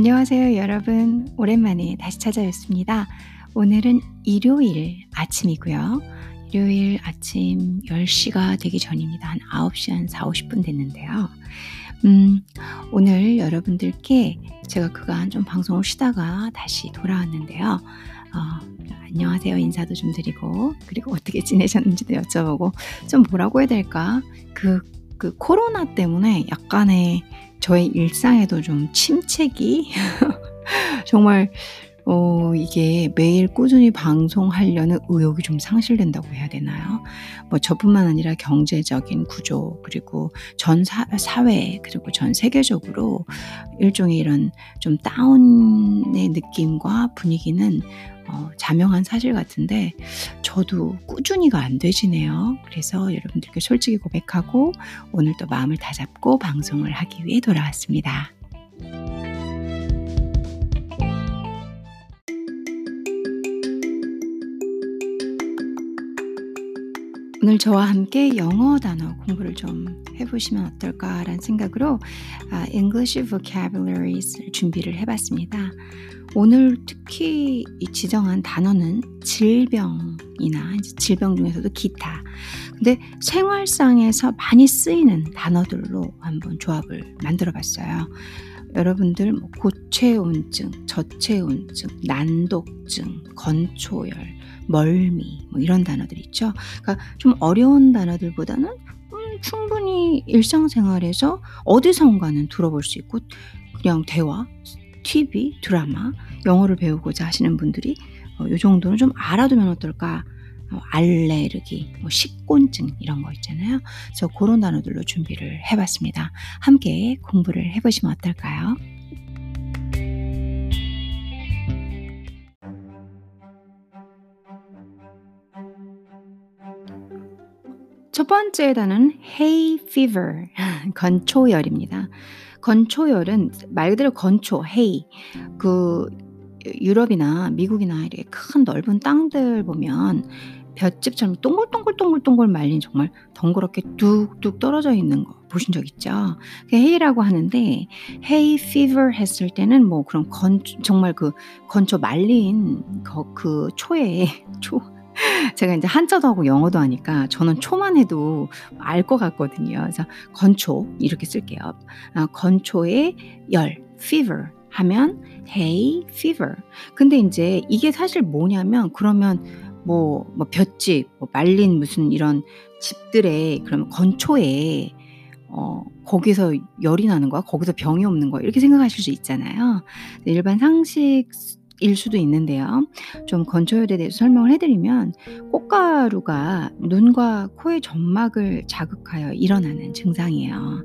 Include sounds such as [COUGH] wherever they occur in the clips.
안녕하세요, 여러분. 오랜만에 다시 찾아뵙습니다. 오늘은 일요일 아침이고요. 일요일 아침 10시가 되기 전입니다. 한 9시 한 4, 50분 됐는데요. 음, 오늘 여러분들께 제가 그간 좀 방송을 쉬다가 다시 돌아왔는데요. 어, 안녕하세요 인사도 좀 드리고 그리고 어떻게 지내셨는지도 여쭤보고 좀 뭐라고 해야 될까 그, 그 코로나 때문에 약간의 저의 일상에도 좀 침체기? [LAUGHS] 정말 어, 이게 매일 꾸준히 방송하려는 의욕이 좀 상실된다고 해야 되나요? 뭐 저뿐만 아니라 경제적인 구조, 그리고 전 사, 사회, 그리고 전 세계적으로 일종의 이런 좀 다운의 느낌과 분위기는 어, 자명한 사실 같은데 저도 꾸준히가 안 되지네요. 그래서 여러분들께 솔직히 고백하고 오늘 또 마음을 다잡고 방송을 하기 위해 돌아왔습니다. 저와 함께 영어 단어 공부를 좀 해보시면 어떨까라는 생각으로 English Vocabularies 준비를 해봤습니다. 오늘 특히 지정한 단어는 질병 이나 질병 중에서도 기타. 근데 생활상에서 많이 쓰이는 단어들로 한번 조합을 만들어 봤어요. 여러분들 뭐 고체온증, 저체온증, 난독증, 건초열, 멀미 뭐 이런 단어들 있죠. 그러니까 좀 어려운 단어들보다는 음, 충분히 일상생활에서 어디선가는 들어볼 수 있고 그냥 대화, TV, 드라마, 영어를 배우고자 하시는 분들이 어, 이 정도는 좀 알아두면 어떨까? 어, 알레르기, 뭐 식곤증 이런 거 있잖아요. 그래서 그런 단어들로 준비를 해봤습니다. 함께 공부를 해보시면 어떨까요? 첫 번째 단어는 hay fever, [LAUGHS] 건초열입니다. 건초열은 말 그대로 건초, hay. 그 유럽이나 미국이나 이렇게 큰 넓은 땅들 보면 볏짚처럼 동글동글동글동글 말린 정말 덩그렇게 뚝뚝 떨어져 있는 거 보신 적 있죠? 그 hay라고 하는데 hay fever 했을 때는 뭐 그런 건 정말 그 건초 말린 그, 그 초에 [LAUGHS] 초 제가 이제 한자도 하고 영어도 하니까 저는 초만 해도 알 것 같거든요. 그래서 건초 이렇게 쓸게요. 아, 건초의 열 fever 하면 hay fever. 근데 이제 이게 사실 뭐냐면 그러면 뭐, 뭐 볏짚, 뭐 말린 무슨 이런 집들의 그런 건초에 어, 거기서 열이 나는 거야? 거기서 병이 없는 거야? 이렇게 생각하실 수 있잖아요. 일반 상식 일 수도 있는데요. 좀 건초열에 대해서 설명을 해드리면 꽃가루가 눈과 코의 점막을 자극하여 일어나는 증상이에요.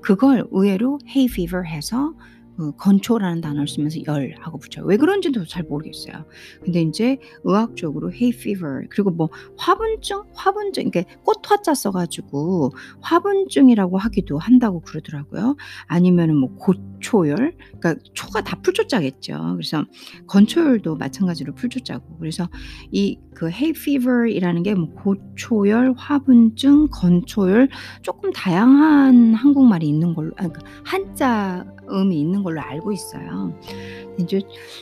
그걸 의외로 hay fever 해서 그 건초라는 단어를 쓰면서 열하고 붙여요. 왜 그런지도 잘 모르겠어요. 근데 이제 의학적으로 hay fever 그리고 뭐 화분증, 화분증 이게 꽃 화자 써가지고 화분증이라고 하기도 한다고 그러더라고요. 아니면은 뭐 고 초열, 그러니까 초가 다 풀초자겠죠. 그래서 건초열도 마찬가지로 풀초자고. 그래서 이 그 hay fever이라는 게 뭐 고초열, 화분증, 건초열 조금 다양한 한국말이 있는 걸로, 아, 그러니까 한자 음이 있는 걸로 알고 있어요. 이제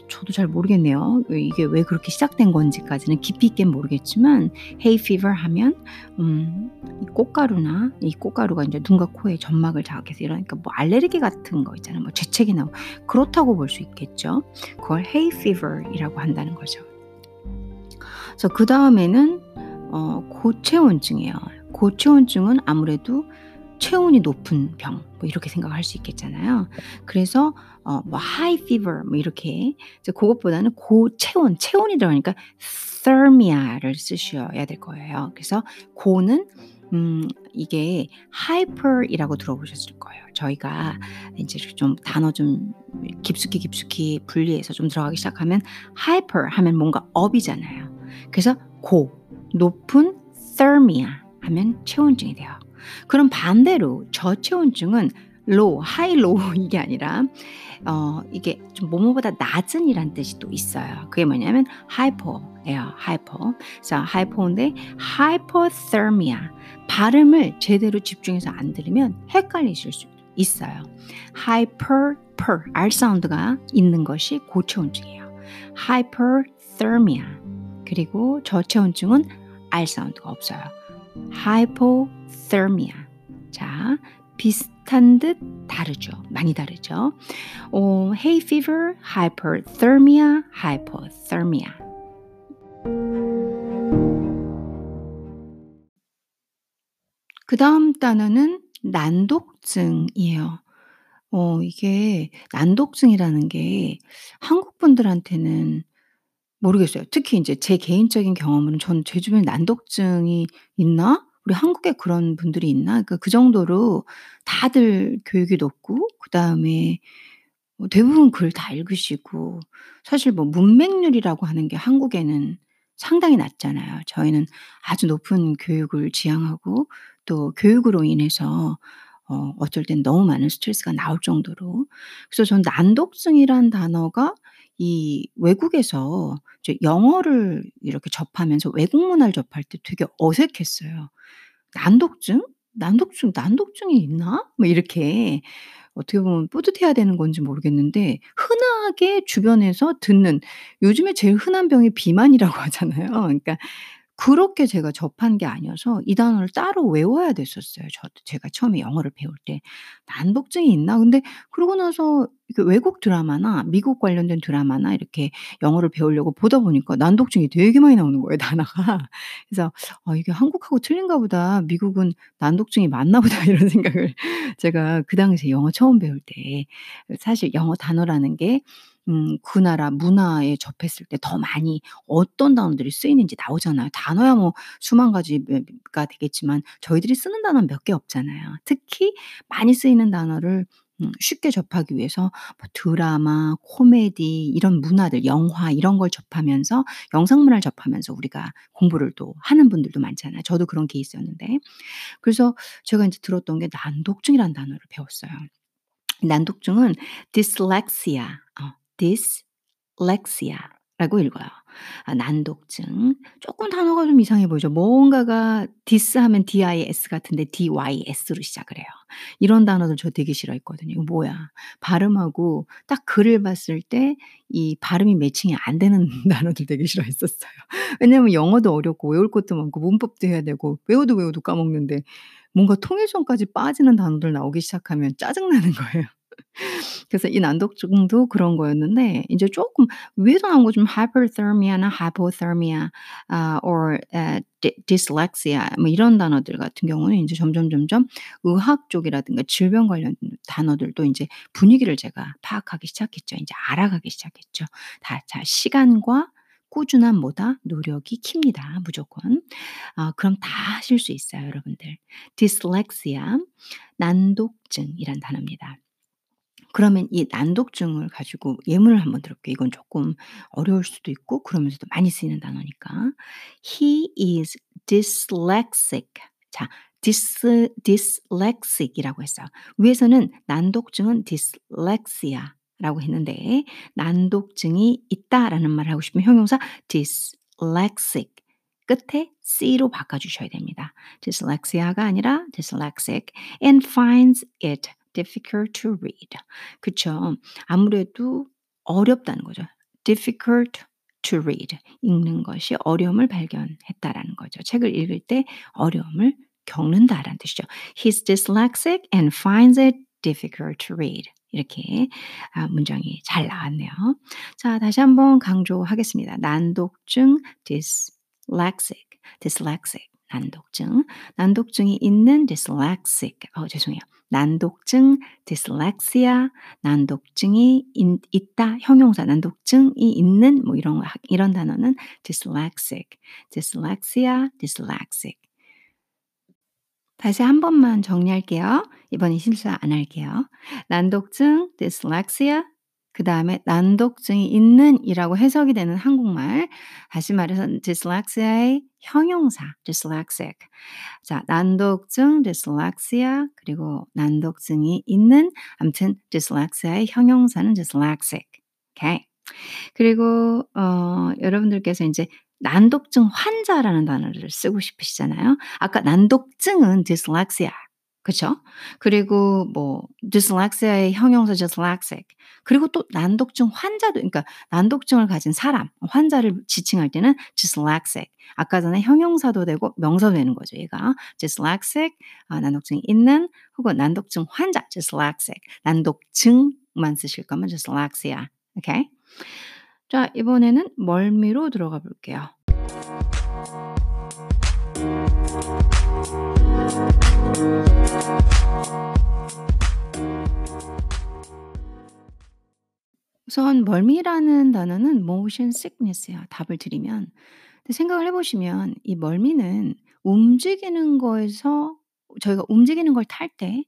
저도 잘 모르겠네요. 이게 왜 그렇게 시작된 건지까지는 깊이 있게 모르겠지만 hay fever 하면 음, 이 꽃가루나 이 꽃가루가 이제 눈과 코에 점막을 자극해서 이러니까 뭐 알레르기 같은 거 있잖아요. 뭐 재채기 나고 그렇다고 볼 수 있겠죠. 그걸 hay fever이라고 한다는 거죠. 그래서 그 다음에는 어, 고체온증이에요. 고체온증은 아무래도 체온이 높은 병, 뭐 이렇게 생각할 수 있겠잖아요. 그래서 어, 뭐 high fever 뭐 이렇게 이제 그것보다는 고체온, 체온이 들어가니까 thermia를 쓰셔야 될 거예요. 그래서 고는 음, 이게 hyper이라고 들어보셨을 거예요. 저희가 이제 좀 단어 좀 깊숙이 깊숙이 분리해서 좀 들어가기 시작하면 hyper 하면 뭔가 업이잖아요. 그래서 고, 높은 thermia 하면 체온증이 돼요. 그럼 반대로 저체온증은 low, high, low [LAUGHS] 이게 아니라 어 이게 좀 뭐뭐보다 낮은이란 뜻이 또 있어요. 그게 뭐냐면 hypo예요. hypo. 그래서 hypo인데 hypothermia 발음을 제대로 집중해서 안 들으면 헷갈리실 수 있어요. hyper, per, R 사운드가 있는 것이 고체온증이에요. hyperthermia. 그리고 저체온증은 R 사운드가 없어요. hypothermia. 자, 비슷한 듯 다르죠. 많이 다르죠. 어, hay fever, hyperthermia, hypothermia. 그 다음 단어는 난독증이에요. 어, 이게 난독증이라는 게 한국 분들한테는 모르겠어요. 특히 인제 제 개인적인 경험으로는 저는 제 주변에 '난독증이 있나? 우리 한국에 그런 분들이 있나?' 그러니까 그 정도로 다들 교육이 높고 그다음에 뭐 대부분 글 다 읽으시고 사실 뭐 문맹률이라고 하는 게 한국에는 상당히 낮잖아요. 저희는 아주 높은 교육을 지향하고 또 교육으로 인해서 어 어쩔 땐 너무 많은 스트레스가 나올 정도로 그래서 전 난독증이란 단어가 이 외국에서 이제 영어를 이렇게 접하면서 외국 문화를 접할 때 되게 어색했어요. '난독증? 난독증 난독증이 있나?' 뭐 이렇게 어떻게 보면 뿌듯해야 되는 건지 모르겠는데 흔하게 주변에서 듣는 요즘에 제일 흔한 병이 비만이라고 [LAUGHS] 하잖아요. 그러니까 그렇게 제가 접한 게 아니어서 이 단어를 따로 외워야 됐었어요. 저도 제가 처음에 영어를 배울 때 '난독증이 있나?' 근데 그러고 나서 외국 드라마나 미국 관련된 드라마나 이렇게 영어를 배우려고 보다 보니까 난독증이 되게 많이 나오는 거예요, [LAUGHS] 단어가. 그래서 '아 이게 한국하고 틀린가 보다. 미국은 난독증이 많나 보다.' [LAUGHS] 이런 생각을 제가 그 당시에 영어 처음 배울 때 사실 영어 단어라는 게 음 그 나라 문화에 접했을 때 더 많이 어떤 단어들이 쓰이는지 나오잖아요. 단어야 뭐 수만 가지가 되겠지만 저희들이 쓰는 단어는 몇 개 없잖아요. 특히 많이 쓰이는 단어를 음 쉽게 접하기 위해서 뭐 드라마, 코미디 이런 문화들 영화 이런 걸 접하면서 영상 문화를 접하면서 우리가 공부를 또 하는 분들도 많잖아요. 저도 그런 케이스였는데 그래서 제가 인제 들었던 게 난독증이라는 단어를 배웠어요. 난독증은 dyslexia 어 dyslexia 라고 읽어요. 아 난독증. 쪼끔 단어가 좀 이상해 보이죠. 뭔가가 dis 하면 dis 같은데 dys로 시작을 해요. 이런 단어들 저 되게 싫어했거든요. '뭐야?' 발음하고 딱 글을 봤을 때 이 발음이 매칭이 안 되는 [LAUGHS] 단어들 되게 싫어했었어요. 왜냐하면 영어도 어렵고 외울 것도 많고 문법도 해야 되고 외워도 외워도 까먹는데 뭔가 통일성까지 빠지는 단어들 나오기 시작하면 짜증 나는 거예요. 그래서 이 난독증도 그런 거였는데 인제 쪼끔 위에서 나온 거좀 hyperthermia나 hypothermia 아 or 에 dy dyslexia 뭐 이런 단어들 같은 경우는 인제 점점 점점 의학 쪽이라든가 질병 관련 단어들도 인제 분위기를 제가 파악하기 시작했죠. 인제 알아가기 시작했죠. 다 자 시간과 꾸준한 뭐다? 노력이 킵니다 무조건. 아 그럼 다 하실 수 있어요 여러분들. dyslexia 난독증이란 단어입니다. 그러면 이 난독증을 가지고 예문을 한번 들어볼게요. 이건 쪼끔 어려울 수도 있고 그러면서도 많이 쓰이는 단어니까. He is dyslexic. 자 dys dyslexic이라고 했어요. 위에서는 난독증은 dyslexia라고 했는데 난독증이 있다라는 말을 하고 싶으면 형용사 dyslexic 끝에 c로 바꿔 주셔야 됩니다. dyslexia가 아니라 dyslexic and finds it difficult to read. 그쵸. 아무래도 어렵다는 거죠. difficult to read. 읽는 것이 어려움을 발견했다라는 거죠. 책을 읽을 때 어려움을 겪는다라는 뜻이죠. He's dyslexic and finds it difficult to read. 이렇게 아 문장이 잘 나왔네요. 자 다시 한번 강조하겠습니다. 난독증 dyslexic, dyslexic 난독증. 난독증이 있는 dyslexic 어 죄송해요. 난독증 dyslexia 난독증이 인 있다 형용사 난독증이 있는 뭐 이런 이런 단어는 dyslexic, dyslexia, dyslexic. 다시 한 번만 정리할게요. 이번엔 실수 안 할게요. 난독증 dyslexia 그 다음에 난독증이 있는 이라고 해석이 되는 한국말. 다시 말해서 dyslexia의 형용사 dyslexic. 자 난독증 dyslexia 그리고 난독증이 있는 아무튼 dyslexia의 형용사는 dyslexic. 오케이. 그리고 어 여러분들께서 인제 난독증 환자라는 단어를 쓰고 싶으시잖아요. 아까 난독증은 dyslexia 그쵸? 그리고 뭐 dyslexia의 형용사 dyslexic 그리고 또 난독증 환자도 그러니까 난독증을 가진 사람 환자를 지칭할 때는 dyslexic 아까 전에 형용사도 되고 명사도 되는 거죠. 얘가 dyslexic 아, 난독증이 있는 혹은 난독증 환자 dyslexic 난독증만 쓰실 거면 dyslexia 오케이? 자 이번에는 멀미로 들어가 볼게요. 우선 멀미라는 단어는 motion sickness예요. 답을 드리면. 생각을 해 보시면 이 멀미는 움직이는 거에서 저희가 움직이는 걸 탈 때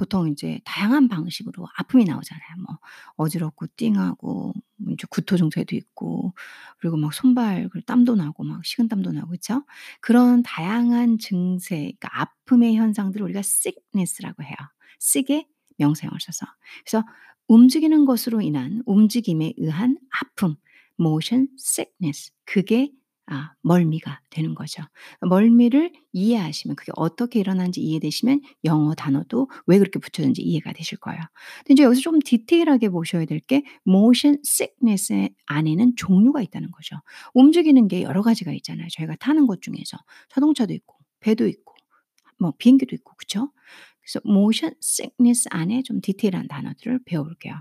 보통 이제 다양한 방식으로 아픔이 나오잖아요. 뭐 어지럽고 띵하고 뭐 이제 구토 증세도 있고 그리고 막 손발 그 땀도 나고 막 식은땀도 나고 그쵸? 그런 다양한 증세 그러니까 아픔의 현상들을 우리가 sickness라고 해요. sick의 명사형을 써서. 그래서 움직이는 것으로 인한 움직임에 의한 아픔 motion sickness 그게 아 멀미가 되는 거죠. 멀미를 이해하시면 그게 어떻게 일어나는지 이해되시면 영어 단어도 왜 그렇게 붙였는지 이해가 되실 거예요. 근데 이제 여기서 좀 디테일하게 보셔야 될 게 motion sickness 안에는 종류가 있다는 거죠. 움직이는 게 여러 가지가 있잖아요. 저희가 타는 것 중에서 자동차도 있고 배도 있고 뭐 비행기도 있고 그쵸? 그래서 motion sickness 안에 좀 디테일한 단어들을 배워볼게요.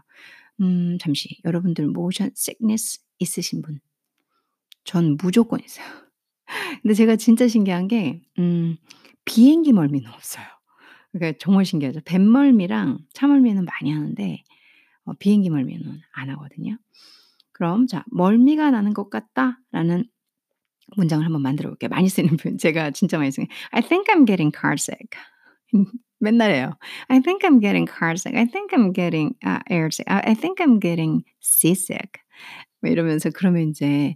음 잠시 여러분들 motion sickness 있으신 분? 전 무조건 있어요. 근데 제가 진짜 신기한 게 음 비행기 멀미는 없어요. 그러니까 정말 신기하죠. 뱃멀미랑 차멀미는 많이 하는데 어 비행기 멀미는 안 하거든요. 그럼 자 "멀미가 나는 것 같다."라는 문장을 한번 만들어 볼게요. 많이 쓰는 표현 제가 진짜 많이 쓰는 "I think I'm getting car sick." [LAUGHS] 맨날 해요. "I think I'm getting car sick. I think I'm getting uh, air sick. I think I'm getting seasick." 뭐 이러면서 그러면 인제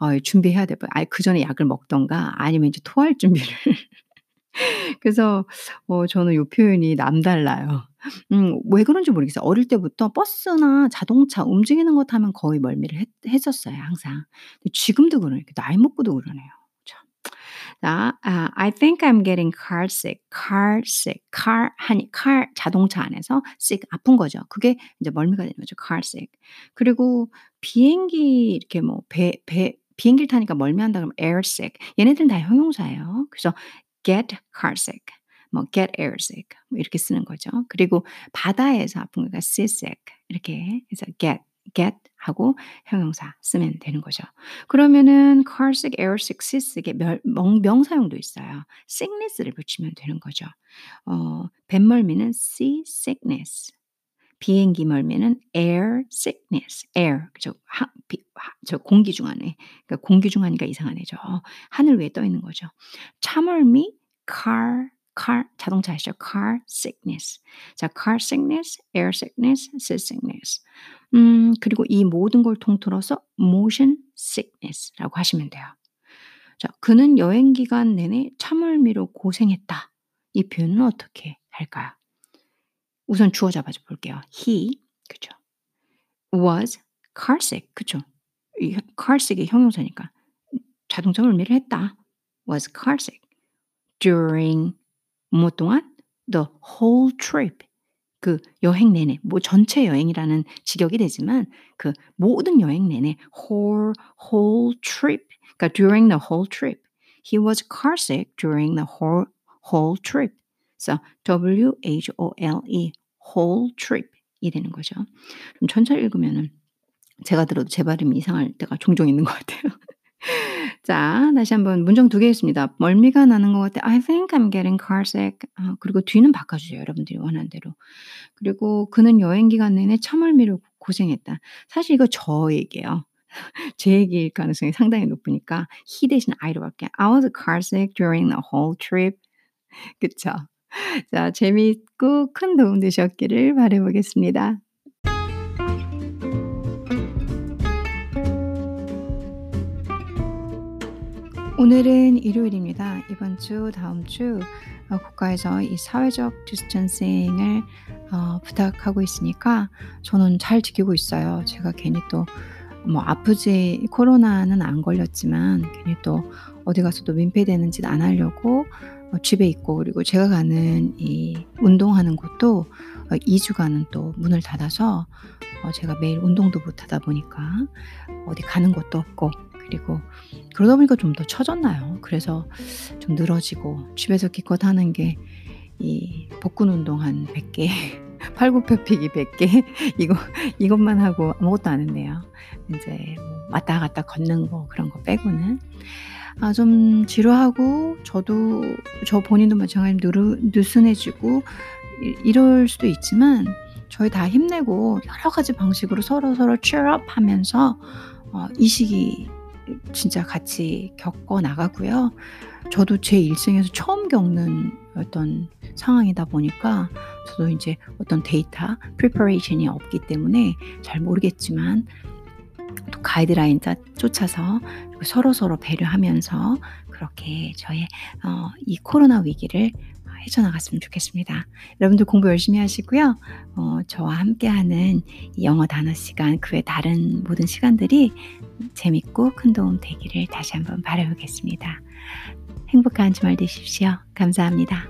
어 준비해야 돼 봐. 아예 그 전에 약을 먹든가 아니면 이제 토할 준비를 [LAUGHS] 그래서 어 저는 요 표현이 남달라요. 음 왜 그런지 모르겠어요. 어릴 때부터 버스나 자동차 움직이는 거 타면 거의 멀미를 했 했었어요 항상. 근데 지금도 그러니까 나이 먹고도 그러네요. 참. 자아 I think I'm getting car sick. car sick. car 하니 car 자동차 안에서 sick 아픈 거죠. 그게 이제 멀미가 되는 거죠. car sick. 그리고 비행기 이렇게 뭐배배 비행기를 타니까 멀미한다 그러면 air sick 얘네들은 다 형용사예요. 그래서 get car sick 뭐 get air sick 뭐 이렇게 쓰는 거죠. 그리고 바다에서 아픈 거가 sea sick 이렇게 해서 get get 하고 형용사 쓰면 되는 거죠. 그러면은 car sick, air sick, sea sick의 멸명 명사형도 있어요. sickness를 붙이면 되는 거죠. 어 뱃멀미는 sea sickness 비행기 멀미는 air sickness. air 그죠. 하 비 하 저 공기 중 안에 그러니까 공기 중 하니까 이상하네죠. 하늘 위에 떠 있는 거죠. 차멀미 car car 자동차 아시죠? car sickness. 자 car sickness, air sickness, sea sickness. 음 그리고 이 모든 걸 통틀어서 motion sickness라고 하시면 돼요. 자 "그는 여행 기간 내내 차멀미로 고생했다." 이 표현은 어떻게 할까요? 우선 주어 잡아 볼게요. He 그죠. was car sick 그죠. 이 car sick이 형용사니까 자동차 멀미를 했다. was car sick during 뭐 동안 the whole trip 그 여행 내내 뭐 전체 여행이라는 직역이 되지만 그 모든 여행 내내 whole whole trip 그러니까 during the whole trip he was car sick during the whole whole trip. 그래서 W H O L E whole trip이 되는 거죠. 좀 천천히 읽으면은 제가 들어도 제 발음이 이상할 때가 종종 있는 것 같아요. 자 다시 한번 문장 두개 있습니다. 멀미가 나는 것 같아. I think I'm getting car sick. 아 그리고 뒤는 바꿔 주세요 여러분들이 원하는 대로. 그리고 그는 여행 기간 내내 차멀미로 고생했다. 사실 이거 저 얘기예요. [LAUGHS] 제 얘기일 가능성이 상당히 높으니까 he 대신 I로 할게요. I was car sick during the whole trip. 그쵸? 자 재미있고 큰 도움 되셨기를 바라 보겠습니다. 오늘은 일요일입니다. 이번 주 다음 주어 국가에서 이 사회적 디스턴싱을 어 부탁하고 있으니까 저는 잘 지키고 있어요. 제가 괜히 또 뭐 아프지 코로나는 안 걸렸지만 괜히 또 어디 가서 또 민폐되는 짓 안 하려고 어 집에 있고 그리고 제가 가는 이 운동하는 곳도 어2 주간은 또 문을 닫아서 어 제가 매일 운동도 못 하다 보니까 어디 가는 곳도 없고 그리고 그러다 보니까 좀 더 처졌나요. 그래서 좀 늘어지고 집에서 기껏 하는 게 이 복근 운동 한 100 개, 팔굽혀펴기 100개 이거 이것만 하고 아무것도 안 했네요. 인제 뭐 왔다 갔다 걷는 거 그런 거 빼고는. 아 좀 지루하고 저도 저 본인도 마찬가지로 느르 느슨해지고 이 이럴 수도 있지만 저희 다 힘내고 여러 가지 방식으로 서로 서로 cheer up 하면서 어 이 시기 진짜 같이 겪어 나가고요. 저도 제 일생에서 처음 겪는 어떤 상황이다 보니까 저도 인제 어떤 데이터 preparation이 없기 때문에 잘 모르겠지만 또 가이드라인 짜 쫓아서 그리고 서로 서로 배려하면서 그렇게 저의 어 이 코로나 위기를 어 헤쳐나갔으면 좋겠습니다. 여러분들 공부 열심히 하시고요. 어 저와 함께하는 이 영어 단어 시간 그 외 다른 모든 시간들이 재밌고 큰 도움 되기를 다시 한번 바라보겠습니다. 행복한 주말 되십시오. 감사합니다.